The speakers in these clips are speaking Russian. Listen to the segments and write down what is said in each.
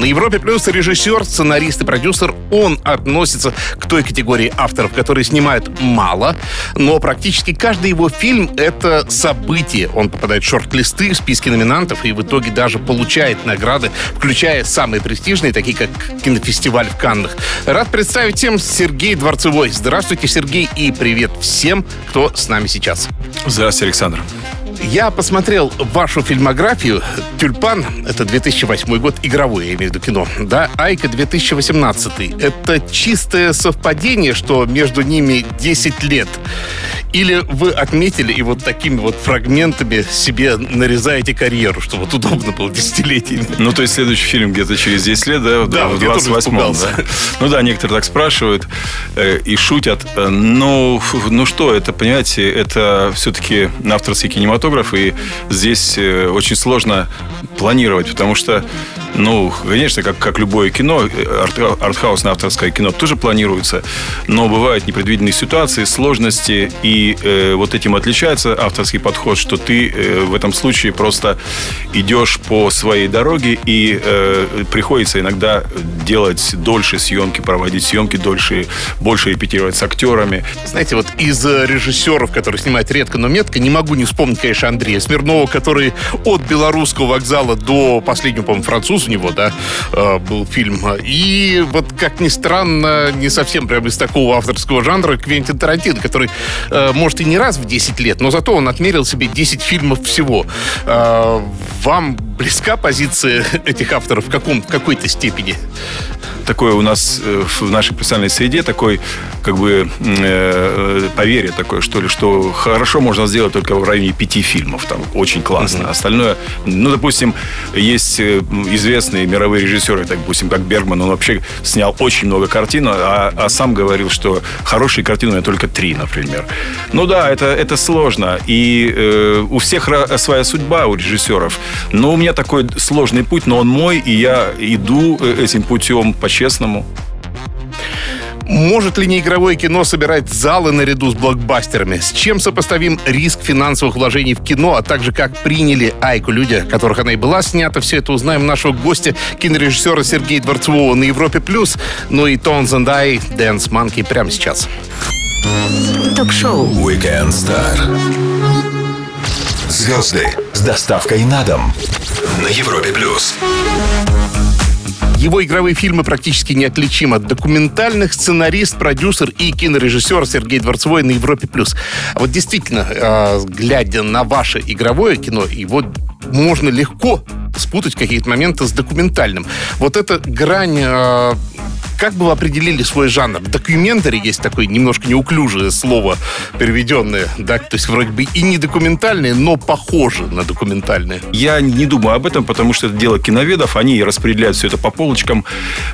На Европе Плюс режиссер, сценарист и продюсер, он относится к той категории авторов, которые снимают мало, но практически каждый его фильм — это событие. Он попадает в шорт-листы, в списки номинантов и в итоге даже получает награды, включая самые престижные, такие как кинофестиваль в Каннах. Рад представить всем Сергей Дворцевой. Здравствуйте, Сергей, и привет всем, кто с нами сейчас. Здравствуйте, Александр. Я посмотрел вашу фильмографию. «Тюльпан» — это 2008 год, игровой, я имею в виду кино. Да, «Айка» 2018. Это чистое совпадение, что между ними 10 лет. Или вы отметили и вот такими вот фрагментами себе нарезаете карьеру, чтобы вот удобно было десятилетиями? Ну, то есть следующий фильм где-то через 10 лет, да, Да, в вот я тоже 28-м, испугался. да? Ну да, некоторые так спрашивают э, и шутят. Э, Ну, ну что, это, понимаете, это все-таки авторский кинематограф, и здесь э, очень сложно планировать, потому что, ну, конечно, как, как любое кино, арт- артхаусное авторское кино тоже планируется, но бывают непредвиденные ситуации, сложности, и э, вот этим отличается авторский подход, что ты э, в этом случае просто идешь по своей дороге, и э, приходится иногда делать дольше съемки, проводить съемки дольше, больше репетировать с актерами. Знаете, вот из э, режиссеров, которые снимают редко, но метко, не могу не вспомнить, конечно, Андрея Смирнова, который от белорусского вокзала до последнего, по-моему, француз у него, да, э, был фильм. И вот, как ни странно, не совсем прям из такого авторского жанра Квентин Тарантино, который, э, может, и не раз в 10 лет, но зато он отмерил себе 10 фильмов всего. Э, Вам близка позиция этих авторов в, каком, в какой-то степени? Такое у нас э, в нашей профессиональной среде такой как бы э, поверье такое, что ли, что хорошо можно сделать только в районе пяти фильмов, там очень классно. Остальное, ну, допустим, есть э, известные мировые режиссеры, так, допустим, как Бергман, он вообще снял очень много картин, а, а сам говорил, что хорошие картины у меня только три, например. Ну да, это, это сложно. И э, у всех своя судьба, у режиссеров. Но у меня такой сложный путь, но он мой, и я иду э, этим путем по-честному. Может ли неигровое кино собирать залы наряду с блокбастерами? С чем сопоставим риск финансовых вложений в кино, а также как приняли Айку люди, которых она и была снята? Все это узнаем нашего гостя, кинорежиссера Сергея Дворцового на Европе+. плюс. Ну и Tones and I, Dance Monkey прямо сейчас. Ток-шоу Weekend Star. Звезды с доставкой на дом на Европе плюс. Его игровые фильмы практически неотличимы от документальных. Сценарист, продюсер и кинорежиссер Сергей Дворцевой на Европе+. плюс. А вот действительно, э, глядя на ваше игровое кино, его можно легко спутать какие-то моменты с документальным. Вот эта грань... как бы вы определили свой жанр? Документари есть такое немножко неуклюжее слово, переведенное, да, то есть вроде бы и не документальное, но похоже на документальное. Я не думаю об этом, потому что это дело киноведов. Они распределяют все это по полочкам,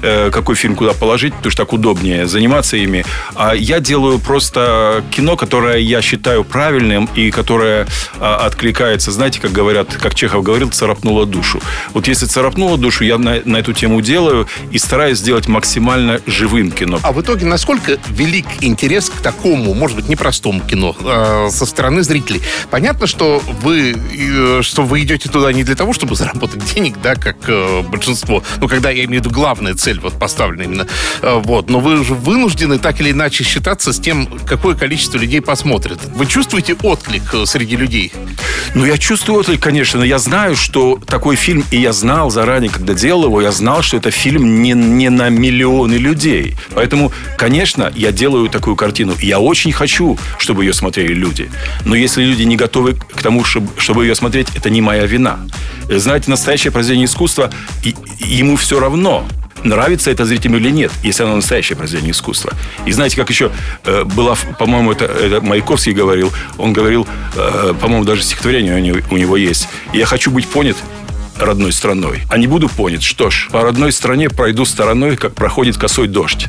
э, какой фильм куда положить, потому что так удобнее заниматься ими. А я делаю просто кино, которое я считаю правильным и которое а, откликается, знаете, как говорят, как Чехов говорил, царапнуло душу. Вот если царапнуло душу, я на, на эту тему делаю и стараюсь сделать максимально живым кино. А в итоге насколько велик интерес к такому, может быть, непростому кино э, со стороны зрителей? Понятно, что вы, э, что вы идете туда не для того, чтобы заработать денег, да, как э, большинство. Ну, когда я имею в виду главная цель вот поставлена именно. Э, вот. Но вы же вынуждены так или иначе считаться с тем, какое количество людей посмотрит. Вы чувствуете отклик э, среди людей? Ну, я чувствую это, конечно, но я знаю, что такой фильм, и я знал заранее, когда делал его, я знал, что это фильм не, не на миллионы людей. Поэтому, конечно, я делаю такую картину, я очень хочу, чтобы ее смотрели люди. Но если люди не готовы к тому, чтобы, ее смотреть, это не моя вина. Знаете, настоящее произведение искусства, ему все равно, нравится это зрителю или нет, если оно настоящее произведение искусства. И знаете, как еще э, была, по-моему, это, это Маяковский говорил, он говорил, э, по-моему, даже стихотворение у него есть. «Я хочу быть понят родной страной, а не буду понят. Что ж, по родной стране пройду стороной, как проходит косой дождь.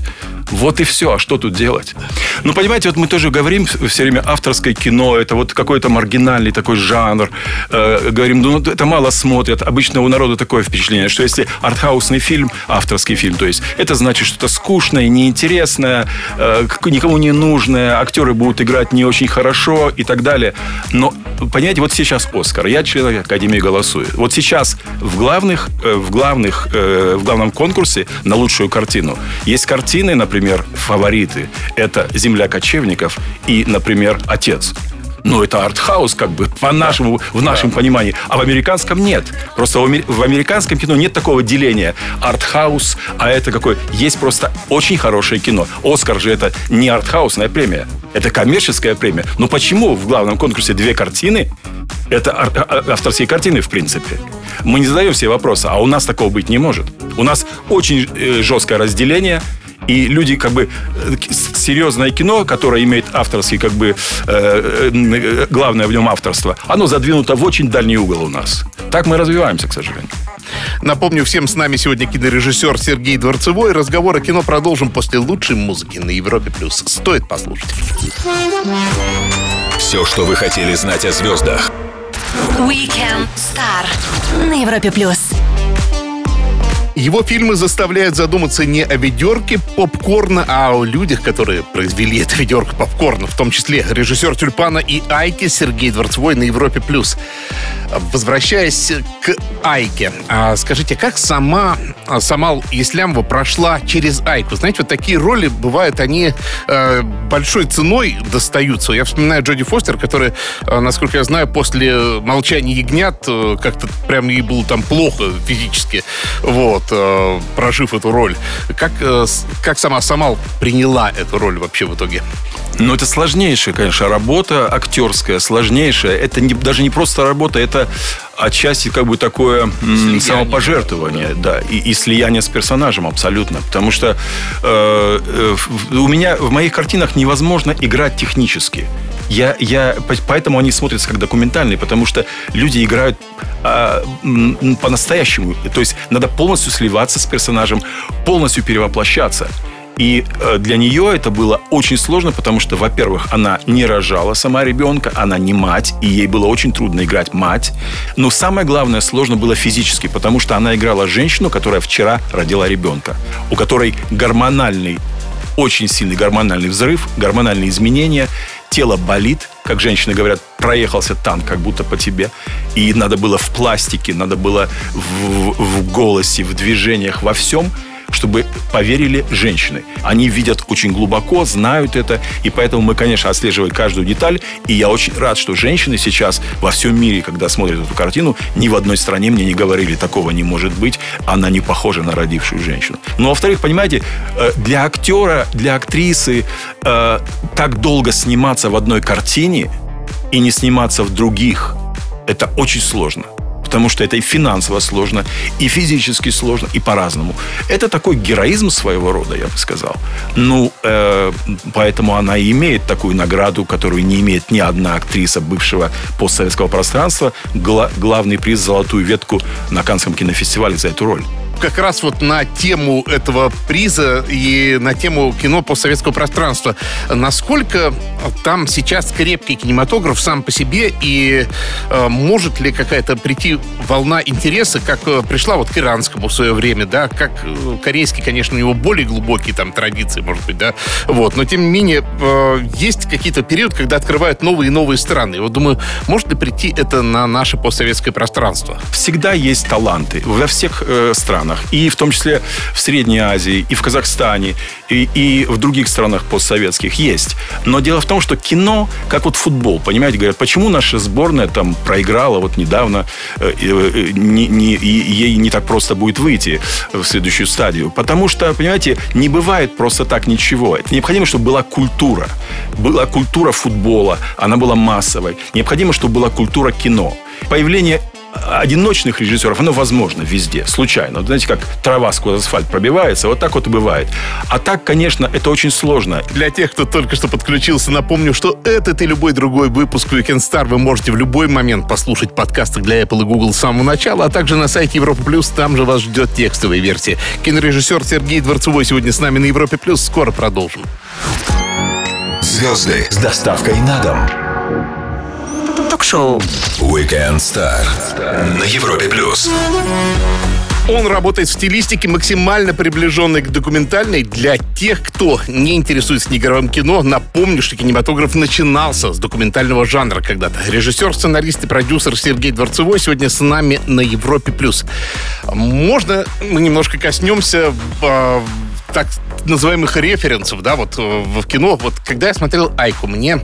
Вот и все. А что тут делать? Ну, понимаете, вот мы тоже говорим все время авторское кино, это вот какой-то маргинальный такой жанр. Э, говорим, ну, это мало смотрят. Обычно у народа такое впечатление, что если артхаусный фильм, авторский фильм, то есть это значит что-то скучное, неинтересное, э, никому не нужное, актеры будут играть не очень хорошо и так далее. Но, понимаете, вот сейчас Оскар, я член Академии голосую. Вот сейчас в главных, э, в главных, э, в главном конкурсе на лучшую картину есть картины, например, фавориты. Это «Земля кочевников» и, например, «Отец». Ну, это артхаус, как бы, по нашему, в нашем понимании. А в американском нет. Просто в американском кино нет такого деления. Артхаус, а это какой? Есть просто очень хорошее кино. Оскар же это не артхаусная премия. Это коммерческая премия. Но почему в главном конкурсе две картины? Это а, а, авторские картины, в принципе. Мы не задаем себе вопросы, а у нас такого быть не может. У нас очень э, жесткое разделение и люди как бы э, серьезное кино, которое имеет авторский как бы э, э, главное в нем авторство, оно задвинуто в очень дальний угол у нас. Так мы развиваемся, к сожалению. Напомню, всем с нами сегодня кинорежиссер Сергей Дворцевой. Разговор о кино продолжим после лучшей музыки на Европе+. плюс. Стоит послушать. Все, что вы хотели знать о звездах. Weekend Star на Европе+. плюс. Его фильмы заставляют задуматься не о ведерке попкорна, а о людях, которые произвели эту ведерко попкорна, в том числе режиссер «Тюльпана» и «Айки» Сергей Дворцевой на Европе+. плюс. Возвращаясь к Айке, а скажите, как сама Самал Ислямова прошла через Айку? Знаете, вот такие роли бывают, они э, большой ценой достаются. Я вспоминаю Джоди Фостер, которая, э, насколько я знаю, после «Молчания ягнят» э, как-то прям ей было там плохо физически. Вот э, прожив эту роль. Как, э, как сама Самал приняла эту роль вообще в итоге? Ну, это сложнейшая, конечно, работа актерская, сложнейшая. Это не, даже не просто работа, это отчасти как бы такое слияние. самопожертвование, да, и, и слияние с персонажем абсолютно, потому что э, э, у меня в моих картинах невозможно играть технически. Я, я, поэтому они смотрятся как документальные, потому что люди играют а, по-настоящему. То есть надо полностью сливаться с персонажем, полностью перевоплощаться. И э, для нее это было очень сложно, потому что, во-первых, она не рожала сама ребенка, она не мать, и ей было очень трудно играть мать. Но самое главное сложно было физически, потому что она играла женщину, которая вчера родила ребенка, у которой гормональный, очень сильный гормональный взрыв, гормональные изменения, тело болит, как женщины говорят, проехался танк как будто по тебе. И надо было в пластике, надо было в, в голосе, в движениях, во всем чтобы поверили женщины. Они видят очень глубоко, знают это, и поэтому мы, конечно, отслеживаем каждую деталь. И я очень рад, что женщины сейчас во всем мире, когда смотрят эту картину, ни в одной стране мне не говорили, такого не может быть, она не похожа на родившую женщину. Но, ну, во-вторых, понимаете, э, для актера, для актрисы э, так долго сниматься в одной картине и не сниматься в других, это очень сложно потому что это и финансово сложно, и физически сложно, и по-разному. Это такой героизм своего рода, я бы сказал. Ну, э, поэтому она и имеет такую награду, которую не имеет ни одна актриса бывшего постсоветского пространства, гла- главный приз «Золотую ветку» на Канском кинофестивале за эту роль как раз вот на тему этого приза и на тему кино постсоветского пространства. Насколько там сейчас крепкий кинематограф сам по себе и э, может ли какая-то прийти волна интереса, как э, пришла вот к иранскому в свое время, да, как э, корейский, конечно, у него более глубокие там традиции, может быть, да, вот, но тем не менее э, есть какие-то периоды, когда открывают новые и новые страны. Вот думаю, может ли прийти это на наше постсоветское пространство? Всегда есть таланты во всех э, странах странах, и в том числе в Средней Азии, и в Казахстане, и, и в других странах постсоветских есть. Но дело в том, что кино, как вот футбол, понимаете, говорят, почему наша сборная там проиграла вот недавно, э, э, не, не, ей не так просто будет выйти в следующую стадию. Потому что, понимаете, не бывает просто так ничего. Это необходимо, чтобы была культура. Была культура футбола, она была массовой. Необходимо, чтобы была культура кино. Появление одиночных режиссеров, оно возможно везде, случайно. Знаете, как трава сквозь асфальт пробивается, вот так вот и бывает. А так, конечно, это очень сложно. Для тех, кто только что подключился, напомню, что этот и любой другой выпуск Weekend Star вы можете в любой момент послушать подкасты для Apple и Google с самого начала, а также на сайте Европа Плюс, там же вас ждет текстовая версия. Кинорежиссер Сергей Дворцевой сегодня с нами на Европе Плюс. Скоро продолжим. Звезды с доставкой на дом. Ток-шоу. Weekend Star на Европе плюс. Он работает в стилистике, максимально приближенной к документальной. Для тех, кто не интересуется неигровым кино, напомню, что кинематограф начинался с документального жанра когда-то. Режиссер, сценарист и продюсер Сергей Дворцевой сегодня с нами на Европе+. плюс. Можно мы немножко коснемся э, так называемых референсов, да, вот э, в кино. Вот когда я смотрел Айку, мне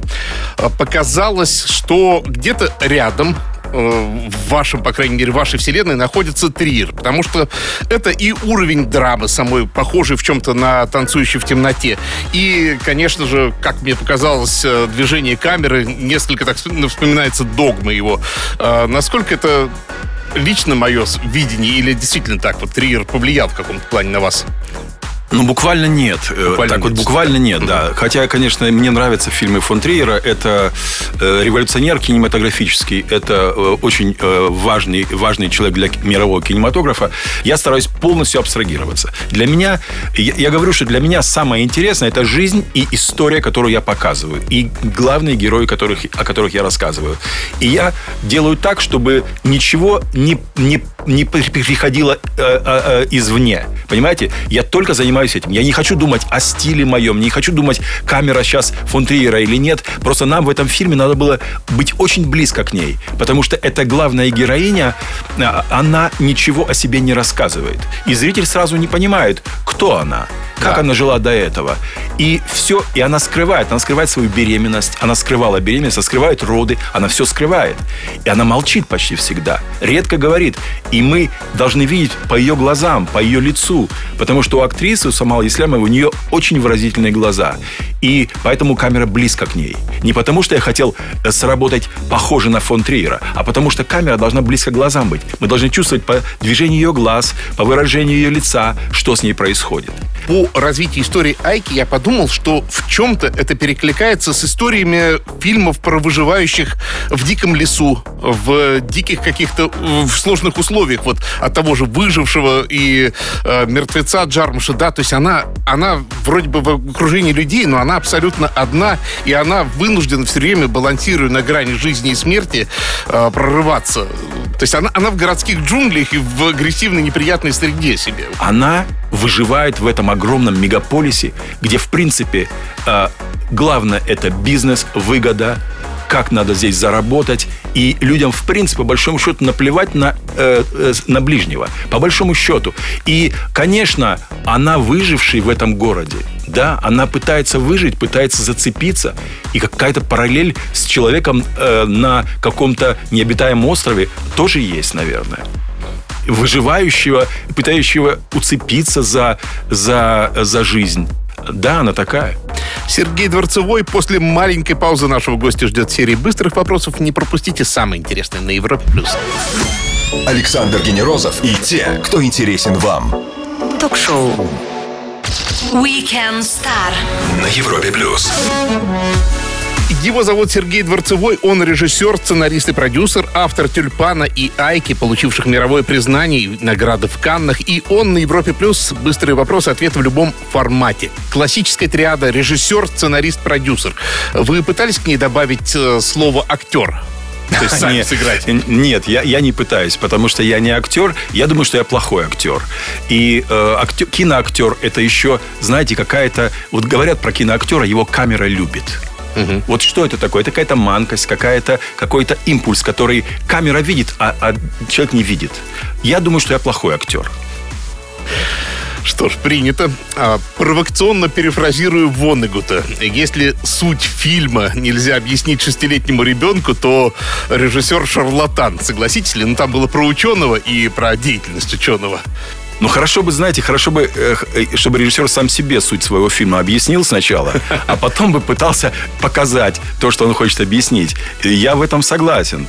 э, показалось, что где-то рядом Э, в вашем, по крайней мере, в вашей вселенной находится Триер. Потому что это и уровень драмы самой, похожий в чем-то на «Танцующий в темноте». И, конечно же, как мне показалось, движение камеры несколько так вспоминается догма его. Насколько это лично мое видение или действительно так вот Триер повлиял в каком-то плане на вас? Ну, буквально нет. Э, буквально так нет. вот, буквально нет, да. Хотя, конечно, мне нравятся фильмы фон Триера. Это э, революционер кинематографический. Это э, очень важный, важный человек для мирового кинематографа. Я стараюсь полностью абстрагироваться. Для меня, я, я говорю, что для меня самое интересное это жизнь и история, которую я показываю. И главные герои, которых, о которых я рассказываю. И я делаю так, чтобы ничего не, не, не приходило э, э, извне. Понимаете? Я только занимаюсь этим. Я не хочу думать о стиле моем, не хочу думать, камера сейчас фон Триера или нет. Просто нам в этом фильме надо было быть очень близко к ней. Потому что эта главная героиня, а, она ничего о себе не рассказывает. И зритель сразу не понимает, кто она, как Да. она жила до этого. И все, и она скрывает. Она скрывает свою беременность, она скрывала беременность, она скрывает роды, она все скрывает. И она молчит почти всегда, редко говорит. И мы должны видеть по ее глазам, по ее лицу. Потому что у актрисы, у Самала Ислямовой, у нее очень выразительные глаза. И поэтому камера близко к ней. Не потому, что я хотел э, сработать похоже на фон Триера, а потому что камера должна близко к глазам быть. Мы должны чувствовать по движению ее глаз, по выражению ее лица, что с ней происходит. по развитию истории Айки я подумал, что в чем-то это перекликается с историями фильмов про выживающих в диком лесу, в диких каких-то в сложных условиях, вот от того же выжившего и э, мертвеца Джармуша, да, то есть она, она вроде бы в окружении людей, но она абсолютно одна, и она вынуждена все время, балансируя на грани жизни и смерти, э, прорываться. То есть она, она в городских джунглях и в агрессивной неприятной среде себе. она выживает в этом огромном мегаполисе, где, в принципе, э, главное это бизнес, выгода, как надо здесь заработать. И людям, в принципе, по большому счету, наплевать на, э, э, на ближнего. По большому счету. И, конечно, она выживший в этом городе. Да, она пытается выжить, пытается зацепиться. И какая-то параллель с человеком э, на каком-то необитаемом острове тоже есть, наверное выживающего, пытающего уцепиться за, за, за жизнь. Да, она такая. Сергей Дворцевой после маленькой паузы нашего гостя ждет серии быстрых вопросов. Не пропустите самое интересное на Европе+. плюс. Александр Генерозов и те, кто интересен вам Ток-шоу. Weekend Star. на Европе плюс. Его зовут Сергей Дворцевой. Он режиссер, сценарист и продюсер, автор «Тюльпана» и «Айки», получивших мировое признание и награды в Каннах. И он на Европе+. плюс быстрые вопросы, ответы в любом формате. Классическая триада режиссер, сценарист, продюсер. Вы пытались к ней добавить э, слово «актер»? То есть сами Нет, сыграть? Нет, я, я не пытаюсь, потому что я не актер. Я думаю, что я плохой актер. И э, актер- киноактер это еще, знаете, какая-то... Вот говорят про киноактера, его камера любит. Вот что это такое? Это какая-то манкость, какая-то, какой-то импульс, который камера видит, а, а человек не видит. Я думаю, что я плохой актер. Что ж, принято. А, провокационно перефразирую Воннегута. Если суть фильма нельзя объяснить шестилетнему ребенку, то режиссер шарлатан. Согласитесь ли? Ну, там было про ученого и про деятельность ученого. Ну, хорошо бы, знаете, хорошо бы, э, э, чтобы режиссер сам себе суть своего фильма объяснил сначала, а потом бы пытался показать то, что он хочет объяснить. Я в этом согласен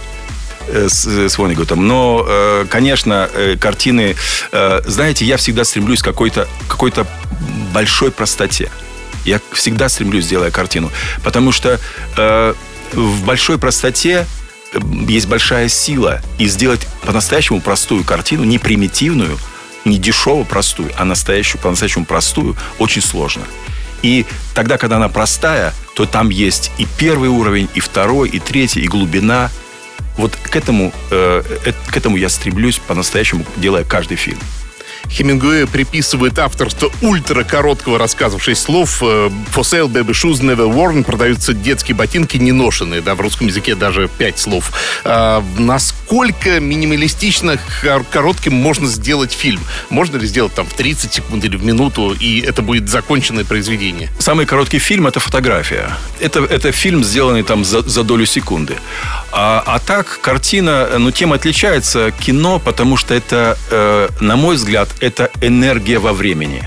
э, с, с Вонигутом. Но, конечно, картины... Знаете, я всегда стремлюсь к какой-то какой-то большой простоте. Я всегда стремлюсь, делая картину. Потому что э, в большой простоте есть большая сила. И сделать по-настоящему простую картину, не примитивную, не дешево простую, а настоящую, по-настоящему простую, очень сложно. И тогда, когда она простая, то там есть и первый уровень, и второй, и третий, и глубина. Вот к этому, э, э, к этому я стремлюсь по-настоящему, делая каждый фильм. Хемингуэй приписывает авторство ультракороткого рассказа в шесть слов. э, For sale, baby shoes, never worn. Продаются детские ботинки не ношенные. Да, в русском языке даже пять слов. А, насколько минималистично кор- коротким можно сделать фильм? Можно ли сделать там в 30 секунд или в минуту, и это будет законченное произведение? Самый короткий фильм – это фотография. Это, это фильм, сделанный там за, за долю секунды. А, а так, картина, ну, тем отличается кино, потому что это, э, на мой взгляд, это энергия во времени.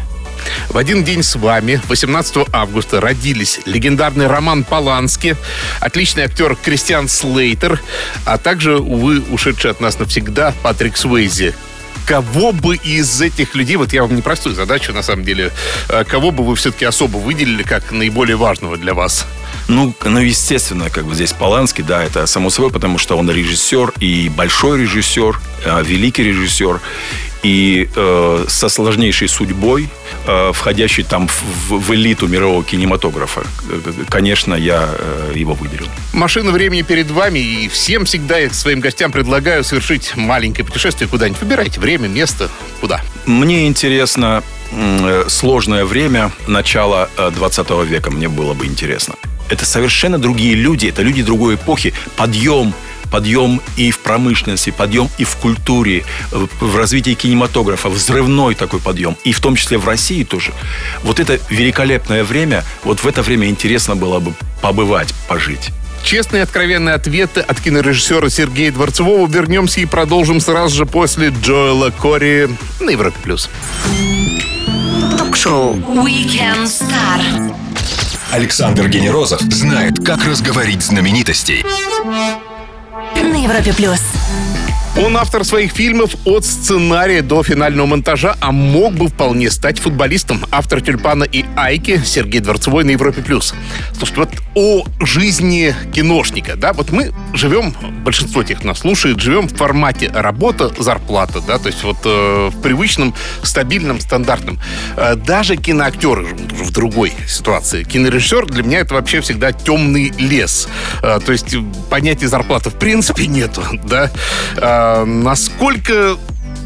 В один день с вами, 18 августа, родились легендарный Роман Полански, отличный актер Кристиан Слейтер, а также, увы, ушедший от нас навсегда Патрик Суэйзи. Кого бы из этих людей, вот я вам непростую задачу, на самом деле, э, кого бы вы все-таки особо выделили как наиболее важного для вас? Ну, ну, естественно, как бы здесь Поланский, да, это само собой, потому что он режиссер и большой режиссер, э, великий режиссер, и э, со сложнейшей судьбой, э, входящий там в, в элиту мирового кинематографа. Э, Конечно, я э, его выделил. Машина времени перед вами, и всем всегда я своим гостям предлагаю совершить маленькое путешествие куда-нибудь. Выбирайте время, место, куда. Мне интересно э, сложное время начала э, 20 века. Мне было бы интересно. Это совершенно другие люди, это люди другой эпохи. Подъем подъем и в промышленности, подъем и в культуре, в в развитии кинематографа, взрывной такой подъем, и в том числе в России тоже. Вот это великолепное время, вот в это время интересно было бы побывать, пожить. Честные и откровенные ответы от кинорежиссера Сергея Дворцового. Вернемся и продолжим сразу же после Джоэла Кори на Европе+. плюс. Ток-шоу Weekend Star. Александр Генерозов знает, как разговорить знаменитостей. На Европе плюс. Он автор своих фильмов от сценария до финального монтажа, а мог бы вполне стать футболистом. Автор «Тюльпана» и «Айки» Сергей Дворцевой на Европе+. плюс. Слушайте, вот о жизни киношника, да, вот мы живем, большинство тех, нас слушает, живем в формате работа, зарплата, да, то есть вот э, в привычном, стабильном, стандартном. Э, даже киноактеры живут в другой ситуации. Кинорежиссер для меня это вообще всегда темный лес. Э, то есть понятия зарплаты в принципе нету, да. Э, насколько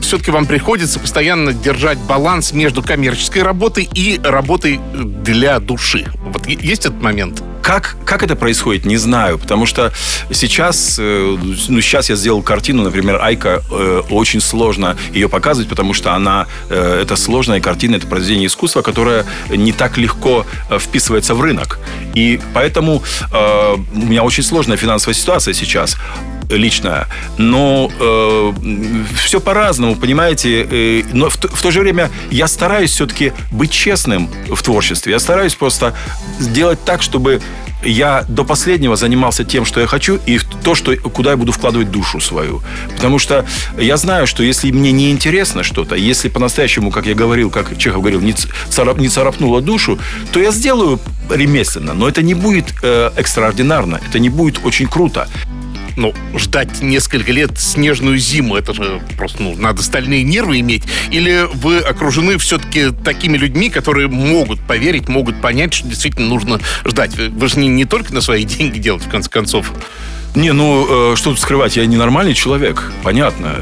все-таки вам приходится постоянно держать баланс между коммерческой работой и работой для души. Вот есть этот момент? Как, как это происходит, не знаю, потому что сейчас, э, ну, сейчас я сделал картину, например, Айка, э, очень сложно ее показывать, потому что она, э, это сложная картина, это произведение искусства, которое не так легко э, вписывается в рынок. И поэтому э, у меня очень сложная финансовая ситуация сейчас личная, но э, все по-разному, понимаете. Э, но в, в то же время я стараюсь все-таки быть честным в творчестве. Я стараюсь просто сделать так, чтобы я до последнего занимался тем, что я хочу, и то, что, куда я буду вкладывать душу свою. Потому что я знаю, что если мне не интересно что-то, если по-настоящему, как я говорил, как Чехов говорил, не, царап, не царапнуло душу, то я сделаю ремесленно. Но это не будет э, экстраординарно, это не будет очень круто. Ну, ждать несколько лет снежную зиму, это же просто, ну, надо стальные нервы иметь. Или вы окружены все-таки такими людьми, которые могут поверить, могут понять, что действительно нужно ждать. Вы, же не, не только на свои деньги делать, в конце концов. Не, ну, э, что тут скрывать, я ненормальный человек, понятно.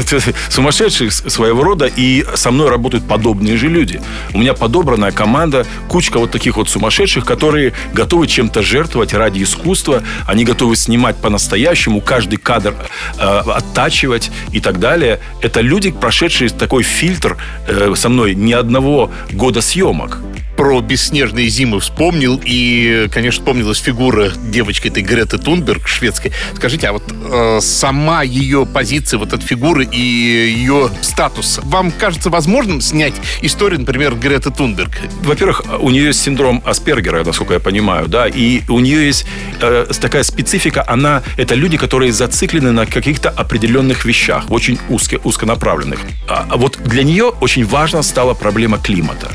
Сумасшедший своего рода, и со мной работают подобные же люди. У меня подобранная команда, кучка вот таких вот сумасшедших, которые готовы чем-то жертвовать ради искусства, они готовы снимать по-настоящему, каждый кадр э, оттачивать и так далее. Это люди, прошедшие такой фильтр э, со мной ни одного года съемок. Про бесснежные зимы вспомнил, и, конечно, вспомнилась фигура девочки этой Греты Тунберг, шведской. Скажите, а вот э, сама ее позиция, вот эта фигура и ее статус, вам кажется возможным снять историю, например, Греты Тунберг? Во-первых, у нее есть синдром Аспергера, насколько я понимаю, да, и у нее есть э, такая специфика, она, это люди, которые зациклены на каких-то определенных вещах, очень узко, узконаправленных. А, а вот для нее очень важна стала проблема климата.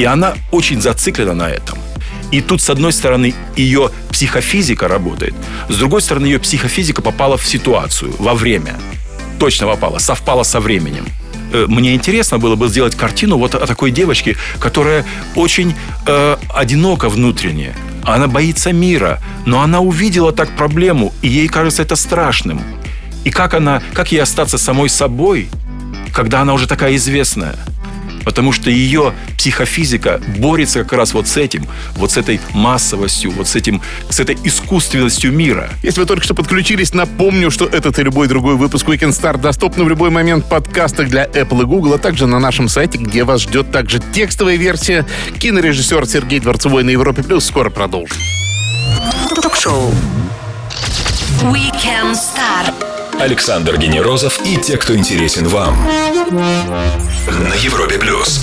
И она очень зациклена на этом. И тут, с одной стороны, ее психофизика работает, с другой стороны, ее психофизика попала в ситуацию, во время. Точно попала, совпала со временем. Э, Мне интересно было бы сделать картину вот о такой девочке, которая очень э, одинока внутренне. Она боится мира, но она увидела так проблему, и ей кажется это страшным. И как она, как ей остаться самой собой, когда она уже такая известная? Потому что ее психофизика борется как раз вот с этим, вот с этой массовостью, вот с этим, с этой искусственностью мира. Если вы только что подключились, напомню, что этот и любой другой выпуск Weekend Star доступны в любой момент в подкастах для Apple и Google, а также на нашем сайте, где вас ждет также текстовая версия. Кинорежиссер Сергей Дворцевой на Европе Плюс скоро продолжим. Ток-шоу. Weekend Star. Александр Генерозов и те, кто интересен вам. На Европе плюс.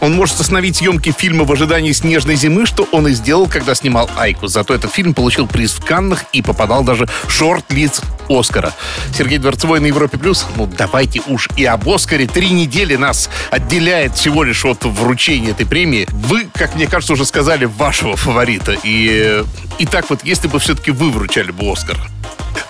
Он может остановить съемки фильма в ожидании снежной зимы, что он и сделал, когда снимал Айку. Зато этот фильм получил приз в Каннах и попадал даже в шорт-лист Оскара. Сергей Дворцевой на Европе Плюс. Ну, давайте уж и об Оскаре. Три недели нас отделяет всего лишь от вручения этой премии. Вы, как мне кажется, уже сказали вашего фаворита. И, и так вот, если бы все-таки вы вручали бы Оскар,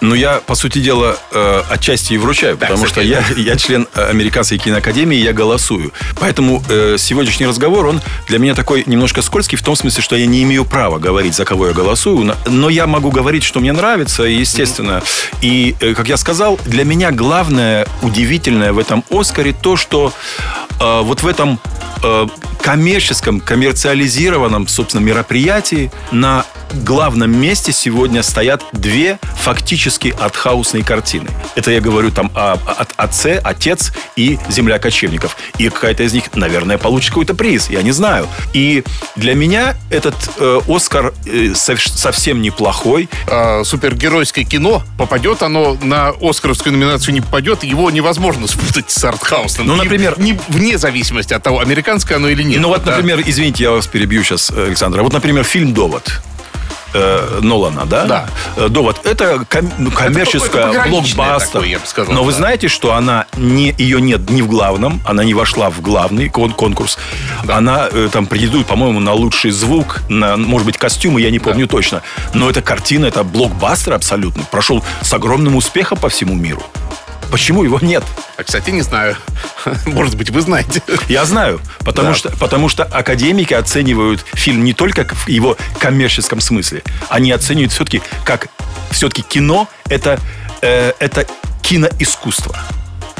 Ну, я, по сути дела, э, отчасти и вручаю, Да, потому что Сергей. я, я член Американской киноакадемии, я голосую. Поэтому э, сегодняшний разговор, он для меня такой немножко скользкий, в том смысле, что я не имею права говорить, за кого я голосую, но- я могу говорить, что мне нравится, естественно. И, э, как я сказал, для меня главное, удивительное в этом Оскаре то, что э, вот в этом э, коммерческом, коммерциализированном, собственно, мероприятии на главном месте сегодня стоят две фактически артхаусные картины. Это я говорю там о, о- отце, отец и земля кочевников. И какая-то из них, наверное, получит какой-то приз, я не знаю. И для меня этот э, Оскар э, сов- совсем неплохой. э, супергеройское кино, попадет оно на Оскаровскую номинацию, не попадет, его невозможно спутать с артхаусным. Ну, например- не, вне зависимости от того, американское оно или нет. ну вот, Да. например, извините, я вас перебью сейчас, Александр. Вот, например, фильм «Довод». э, Нолана, да? Да. Э, Довод. Это ком- ну, коммерческая это блокбастер. такое, я бы сказал, Но вы да. знаете, что она не, ее нет ни в главном, она не вошла в главный кон- конкурс. Она э, там претендует, по-моему, на лучший звук, на, может быть, костюмы, я не помню точно. Но эта картина, это блокбастер абсолютно. Прошел с огромным успехом по всему миру. Почему его нет? А, кстати, не знаю. Может быть, вы знаете. Я знаю, потому, Да. что, потому что академики оценивают фильм не только в его коммерческом смысле, они оценивают все-таки как все-таки кино это, э, это киноискусство.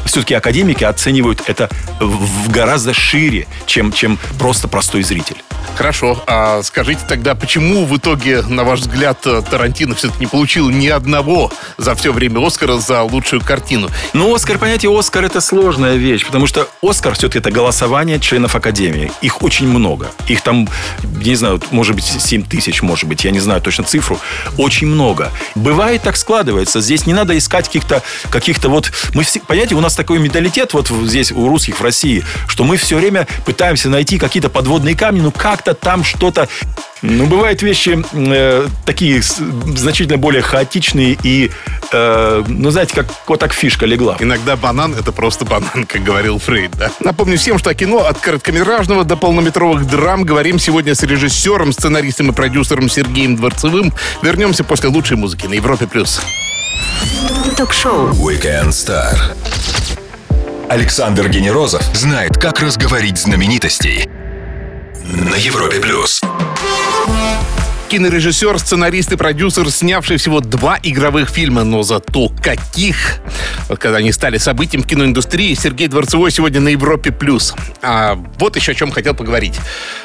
Все-таки академики оценивают это в, в гораздо шире, чем, чем просто простой зритель. Хорошо. А скажите тогда, почему в итоге, на ваш взгляд, Тарантино все-таки не получил ни одного за все время Оскара за лучшую картину? Ну, Оскар, понятие Оскар это сложная вещь, потому что Оскар все-таки это голосование членов Академии. Их очень много. Их там, не знаю, может быть, 7 тысяч, может быть, я не знаю точно цифру. Очень много. Бывает так складывается. Здесь не надо искать каких-то, каких-то вот... Мы все, понимаете, у нас такой менталитет вот здесь у русских в России, что мы все время пытаемся найти какие-то подводные камни, ну как-то там что-то... Ну, бывают вещи э, такие значительно более хаотичные и, э, ну, знаете, как вот так фишка легла. Иногда банан — это просто банан, как говорил Фрейд, да? Напомню всем, что о кино от короткометражного до полнометровых драм говорим сегодня с режиссером, сценаристом и продюсером Сергеем Дворцевым. Вернемся после лучшей музыки на Европе+. плюс. Ток-шоу. Weekend Star. Александр Генерозов знает, как разговорить знаменитостей. На Европе плюс. Кинорежиссер, сценарист и продюсер, снявший всего два игровых фильма, но зато каких! Когда они стали событием в киноиндустрии, Сергей Дворцевой сегодня на Европе+. плюс. А вот еще о чем хотел поговорить.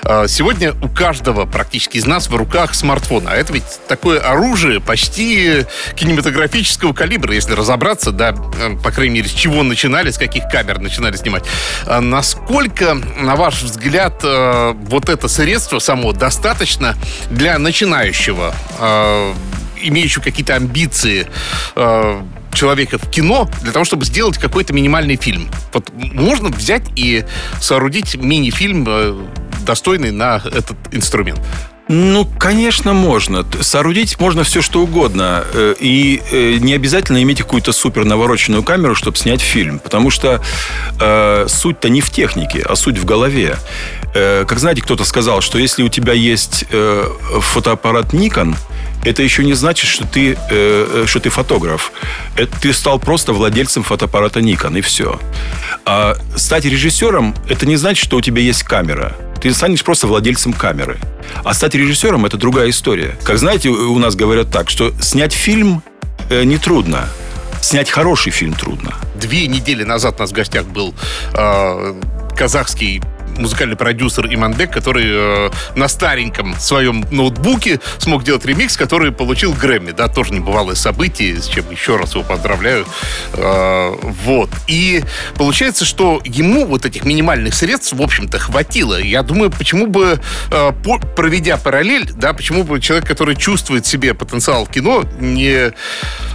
А, Сегодня у каждого практически из нас в руках смартфон. А это ведь такое оружие почти кинематографического калибра, если разобраться, да, э, по крайней мере, с чего начинали, с каких камер начинали снимать. А Насколько, на ваш взгляд, э, вот это средство само достаточно для начинающего, э, имеющего какие-то амбиции э, человека в кино для того, чтобы сделать какой-то минимальный фильм? Вот можно взять и соорудить мини-фильм, э, достойный на этот инструмент. Ну, конечно, можно. Соорудить можно все, что угодно. Э, И э, не обязательно иметь какую-то супер навороченную камеру, чтобы снять фильм. Потому что э, суть-то не в технике, а суть в голове. Э, как знаете, кто-то сказал, что если у тебя есть э, фотоаппарат Nikon, это еще не значит, что ты, э, э, что ты фотограф. Это ты стал просто владельцем фотоаппарата Nikon, и все. А стать режиссером, это не значит, что у тебя есть камера. Ты станешь просто владельцем камеры. А стать режиссером – это другая история. Как знаете, у нас говорят так, что снять фильм э, нетрудно. Снять хороший фильм трудно. Две недели назад у нас в гостях был э, казахский музыкальный продюсер Имандек, который э, на стареньком своем ноутбуке смог делать ремикс, который получил Грэмми. Да, тоже небывалое событие, с чем еще раз его поздравляю. Э, вот. И получается, что ему вот этих минимальных средств, в общем-то, хватило. Я думаю, почему бы, э, по, проведя параллель, да, почему бы человек, который чувствует в себе потенциал кино, не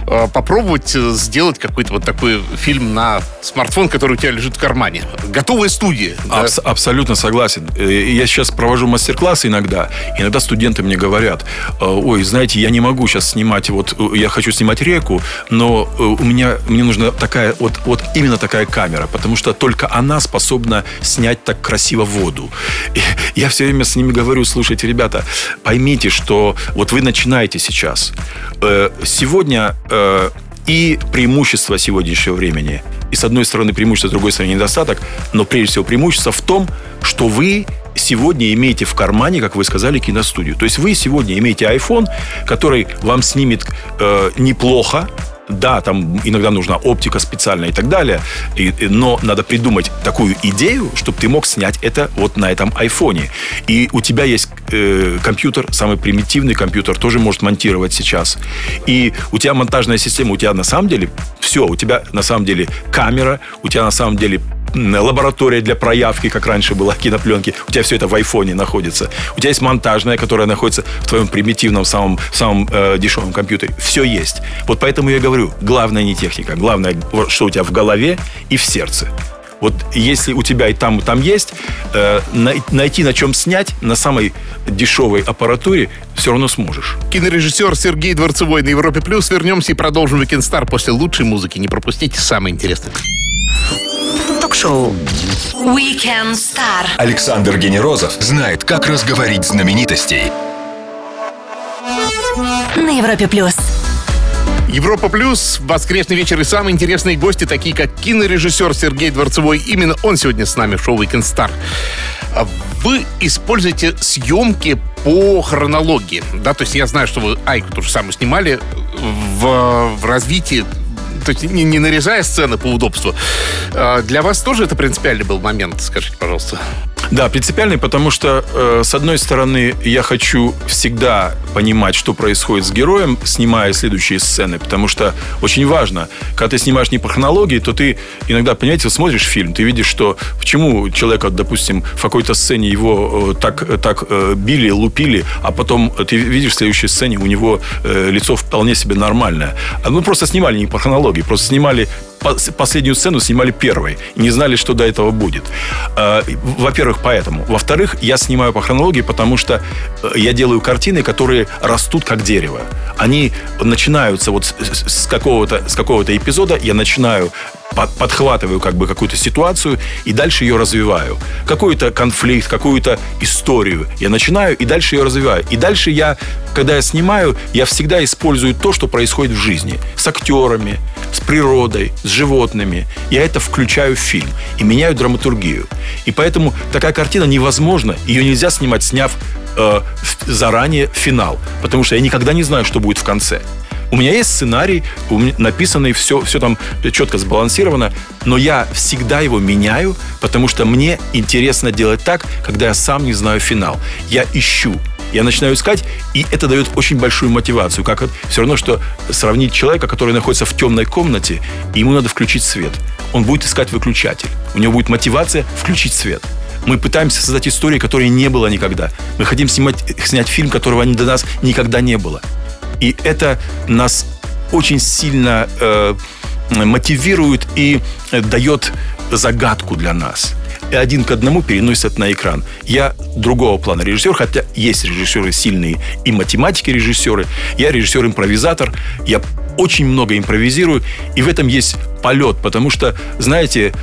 э, попробовать сделать какой-то вот такой фильм на смартфон, который у тебя лежит в кармане. Готовая студия. Абс- да? Абсолютно согласен. Э, я сейчас провожу мастер-классы иногда. Иногда студенты мне говорят, «Э, ой, знаете, я не могу сейчас снимать, вот э, я хочу снимать реку, но у меня, мне нужна такая, вот, вот именно такая камера, потому что только она способна снять так красиво воду. И я все время с ними говорю, слушайте, ребята, поймите, что вот вы начинаете сейчас. Сегодня и преимущество сегодняшнего времени. И с одной стороны преимущество, с другой стороны недостаток. Но прежде всего преимущество в том, что вы сегодня имеете в кармане, как вы сказали, киностудию. То есть вы сегодня имеете iPhone, который вам снимет э, неплохо, да, там иногда нужна оптика специальная и так далее, и, но надо придумать такую идею, чтобы ты мог снять это вот на этом айфоне. И у тебя есть э, компьютер, самый примитивный компьютер, тоже может монтировать сейчас. И у тебя монтажная система, у тебя на самом деле все, у тебя на самом деле камера, у тебя на самом деле лаборатория для проявки, как раньше была кинопленки. У тебя все это в айфоне находится. У тебя есть монтажная, которая находится в твоем примитивном, самом, самом э, дешевом компьютере. Все есть. Вот поэтому я говорю, главное не техника, главное, что у тебя в голове и в сердце. Вот если у тебя и там, и там есть, э, найти на чем снять на самой дешевой аппаратуре все равно сможешь. Кинорежиссер Сергей Дворцевой на Европе Плюс. Вернемся и продолжим Weekend Star после лучшей музыки. Не пропустите самое интересное ток-шоу Weekend Star. Александр Генерозов знает, как разговорить знаменитостей. На Европе плюс. Европа Плюс, воскресный вечер и самые интересные гости, такие как кинорежиссер Сергей Дворцевой. Именно он сегодня с нами в шоу Weekend Star. А вы используете съемки по хронологии, да, то есть я знаю, что вы Айку тоже самую снимали в, в развитии то есть не, не нарезая сцены по удобству. А для вас тоже это принципиальный был момент, скажите, пожалуйста? Да, принципиальный, потому что, э, с одной стороны, я хочу всегда понимать, что происходит с героем, снимая следующие сцены, потому что очень важно, когда ты снимаешь не по хронологии, то ты иногда, понимаете, смотришь фильм, ты видишь, что почему человека, допустим, в какой-то сцене его э, так, так э, били, лупили, а потом ты видишь в следующей сцене у него э, лицо вполне себе нормальное. А мы просто снимали не по хронологии, просто снимали последнюю сцену снимали первой. И не знали, что до этого будет. Э, во-первых, поэтому. Во-вторых, я снимаю по хронологии, потому что э, я делаю картины, которые растут как дерево. Они начинаются вот с какого-то, с какого-то эпизода, я начинаю подхватываю как бы какую-то ситуацию и дальше ее развиваю. Какой-то конфликт, какую-то историю я начинаю и дальше ее развиваю. И дальше я, когда я снимаю, я всегда использую то, что происходит в жизни. С актерами, с природой, с животными. Я это включаю в фильм и меняю драматургию. И поэтому такая картина невозможна. Ее нельзя снимать, сняв э, заранее финал. Потому что я никогда не знаю, что будет в конце. У меня есть сценарий, написанный, все, все там четко сбалансировано, но я всегда его меняю, потому что мне интересно делать так, когда я сам не знаю финал. Я ищу, я начинаю искать, и это дает очень большую мотивацию. Как все равно, что сравнить человека, который находится в темной комнате, и ему надо включить свет. Он будет искать выключатель. У него будет мотивация включить свет. Мы пытаемся создать истории, которые не было никогда. Мы хотим снимать, снять фильм, которого до нас никогда не было. И это нас очень сильно э, мотивирует и дает загадку для нас. И один к одному переносят на экран. Я другого плана режиссер, хотя есть режиссеры сильные и математики режиссеры. Я режиссер-импровизатор. Я очень много импровизирую. И в этом есть полет, потому что, знаете,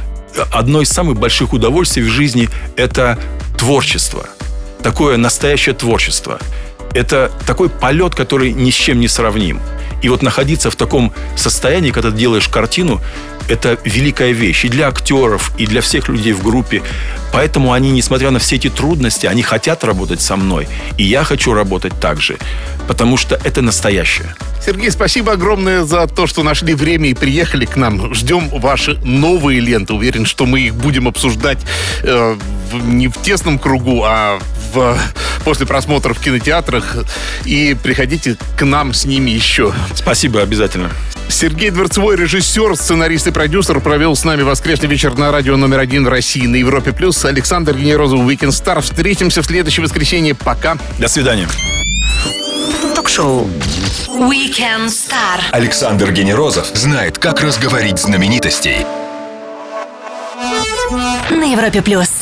одно из самых больших удовольствий в жизни – это творчество. Такое настоящее творчество это такой полет, который ни с чем не сравним. И вот находиться в таком состоянии, когда ты делаешь картину, это великая вещь и для актеров, и для всех людей в группе. Поэтому они, несмотря на все эти трудности, они хотят работать со мной. И я хочу работать так же. Потому что это настоящее. Сергей, спасибо огромное за то, что нашли время и приехали к нам. Ждем ваши новые ленты. Уверен, что мы их будем обсуждать э, в, не в тесном кругу, а в, после просмотра в кинотеатрах. И приходите к нам с ними еще. Спасибо, обязательно. Сергей Дворцевой, режиссер, сценарист и продюсер, провел с нами воскресный вечер на радио номер один в России на Европе+. плюс. Александр Генерозов, Weekend Star. Встретимся в следующее воскресенье. Пока. До свидания. Ток-шоу Weekend Star. Александр Генерозов знает, как разговорить знаменитостей. На Европе плюс.